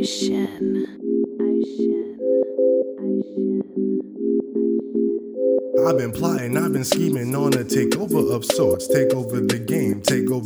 Ocean. I've been plotting, I've been scheming on a takeover of sorts. Take over the game,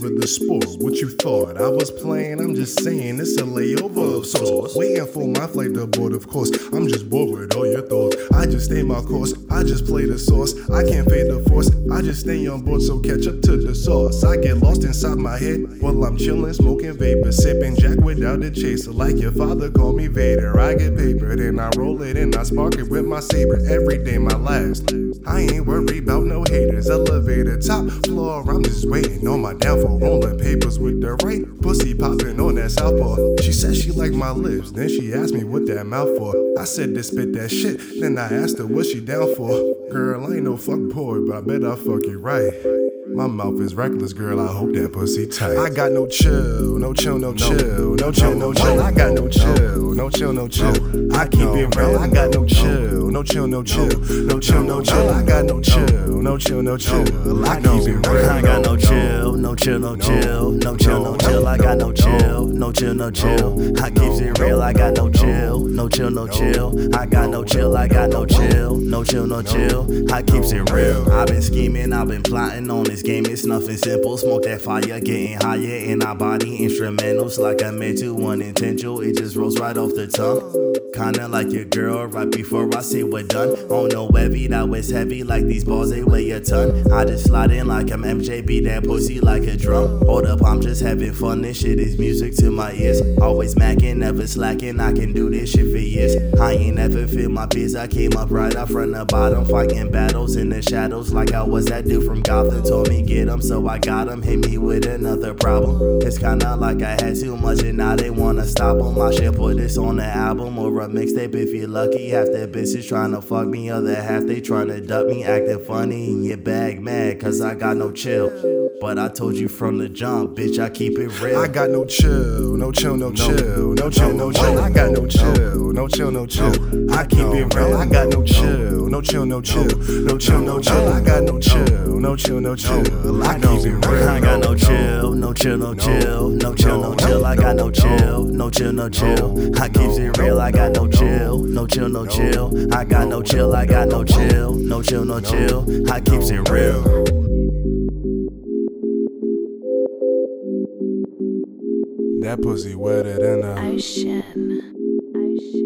over the sport. What you thought? I was playing, I'm just saying it's a layover of sorts. Waiting for my flight to board, of course. I'm just bored with all your thoughts. I just stay my course, I just play the sauce. I can't fade the force, I just stay on board, so catch up to the sauce. I get lost inside my head while I'm chilling, smoking vapor, sipping Jack without a chaser. Like your father called me Vader. I get paper, then I roll it and I spark it with my saber. Every day my last. I ain't worried about no haters. Elevator, top floor, I'm just waiting on my downfall. Rolling papers with the right pussy popping on that southpaw. She said she liked my lips, then she asked me what that mouth for. I said to spit that shit, then I asked her what she down for. Girl, I ain't no fuck boy, but I bet I fuck you right. My mouth is reckless, girl. I hope that pussy tight. I got no chill, no chill, no chill, no chill, no chill. I got no chill, no chill, no chill. I keep it real. I got no chill, no chill, no chill, no chill, no chill. I got no chill, no chill, no chill. I keep it real. I got no chill, no chill, no chill, no chill, no chill. I got no. chill, no chill, no chill. I keeps it real. I got no chill, no chill, no chill. I got no chill, I got no chill, no chill, no chill. I keeps it real. I've been scheming, I've been plotting on this game. It's nothing simple. Smoke that fire, getting higher in our body. Instrumentals like I meant to, unintentional. It just rolls right off the tongue. Kinda like your girl right before I say we're done. On no heavy, that was heavy like these balls, they weigh a ton. I just slide in like I'm MJ, beat that pussy like a drum. Hold up, I'm just having fun. This shit is music to my ears. Always macking, never slacking. I can do this shit for years. I ain't never feel my peers. I came up right up from the bottom, fighting battles in the shadows like I was that dude from Gotham. Told me get 'em, so I got 'em. Hit me with another problem. It's kinda like I had too much and now they wanna stop 'em. I should put this on the album or a mixtape if you're lucky. Half the bitches tryna fuck me, other half they tryna duck me, acting funny in your bag, mad cause I got no chill. But I told you from the jump, bitch, I keep it real. I got no chill, no chill, no chill, no chill, no chill. I got no chill, no chill, no chill. I keep it real. I got no chill, no chill, no chill, no chill, no chill. I got no chill, no chill, no chill. I keep it real. I got no chill, no chill, no chill, no chill, no chill. I got no chill, no chill, no chill. I keeps it real. I got no chill, no chill, no chill. I got no chill, I got no chill, no chill, no chill. I keeps it real. That pussy wetter than the ocean. ocean.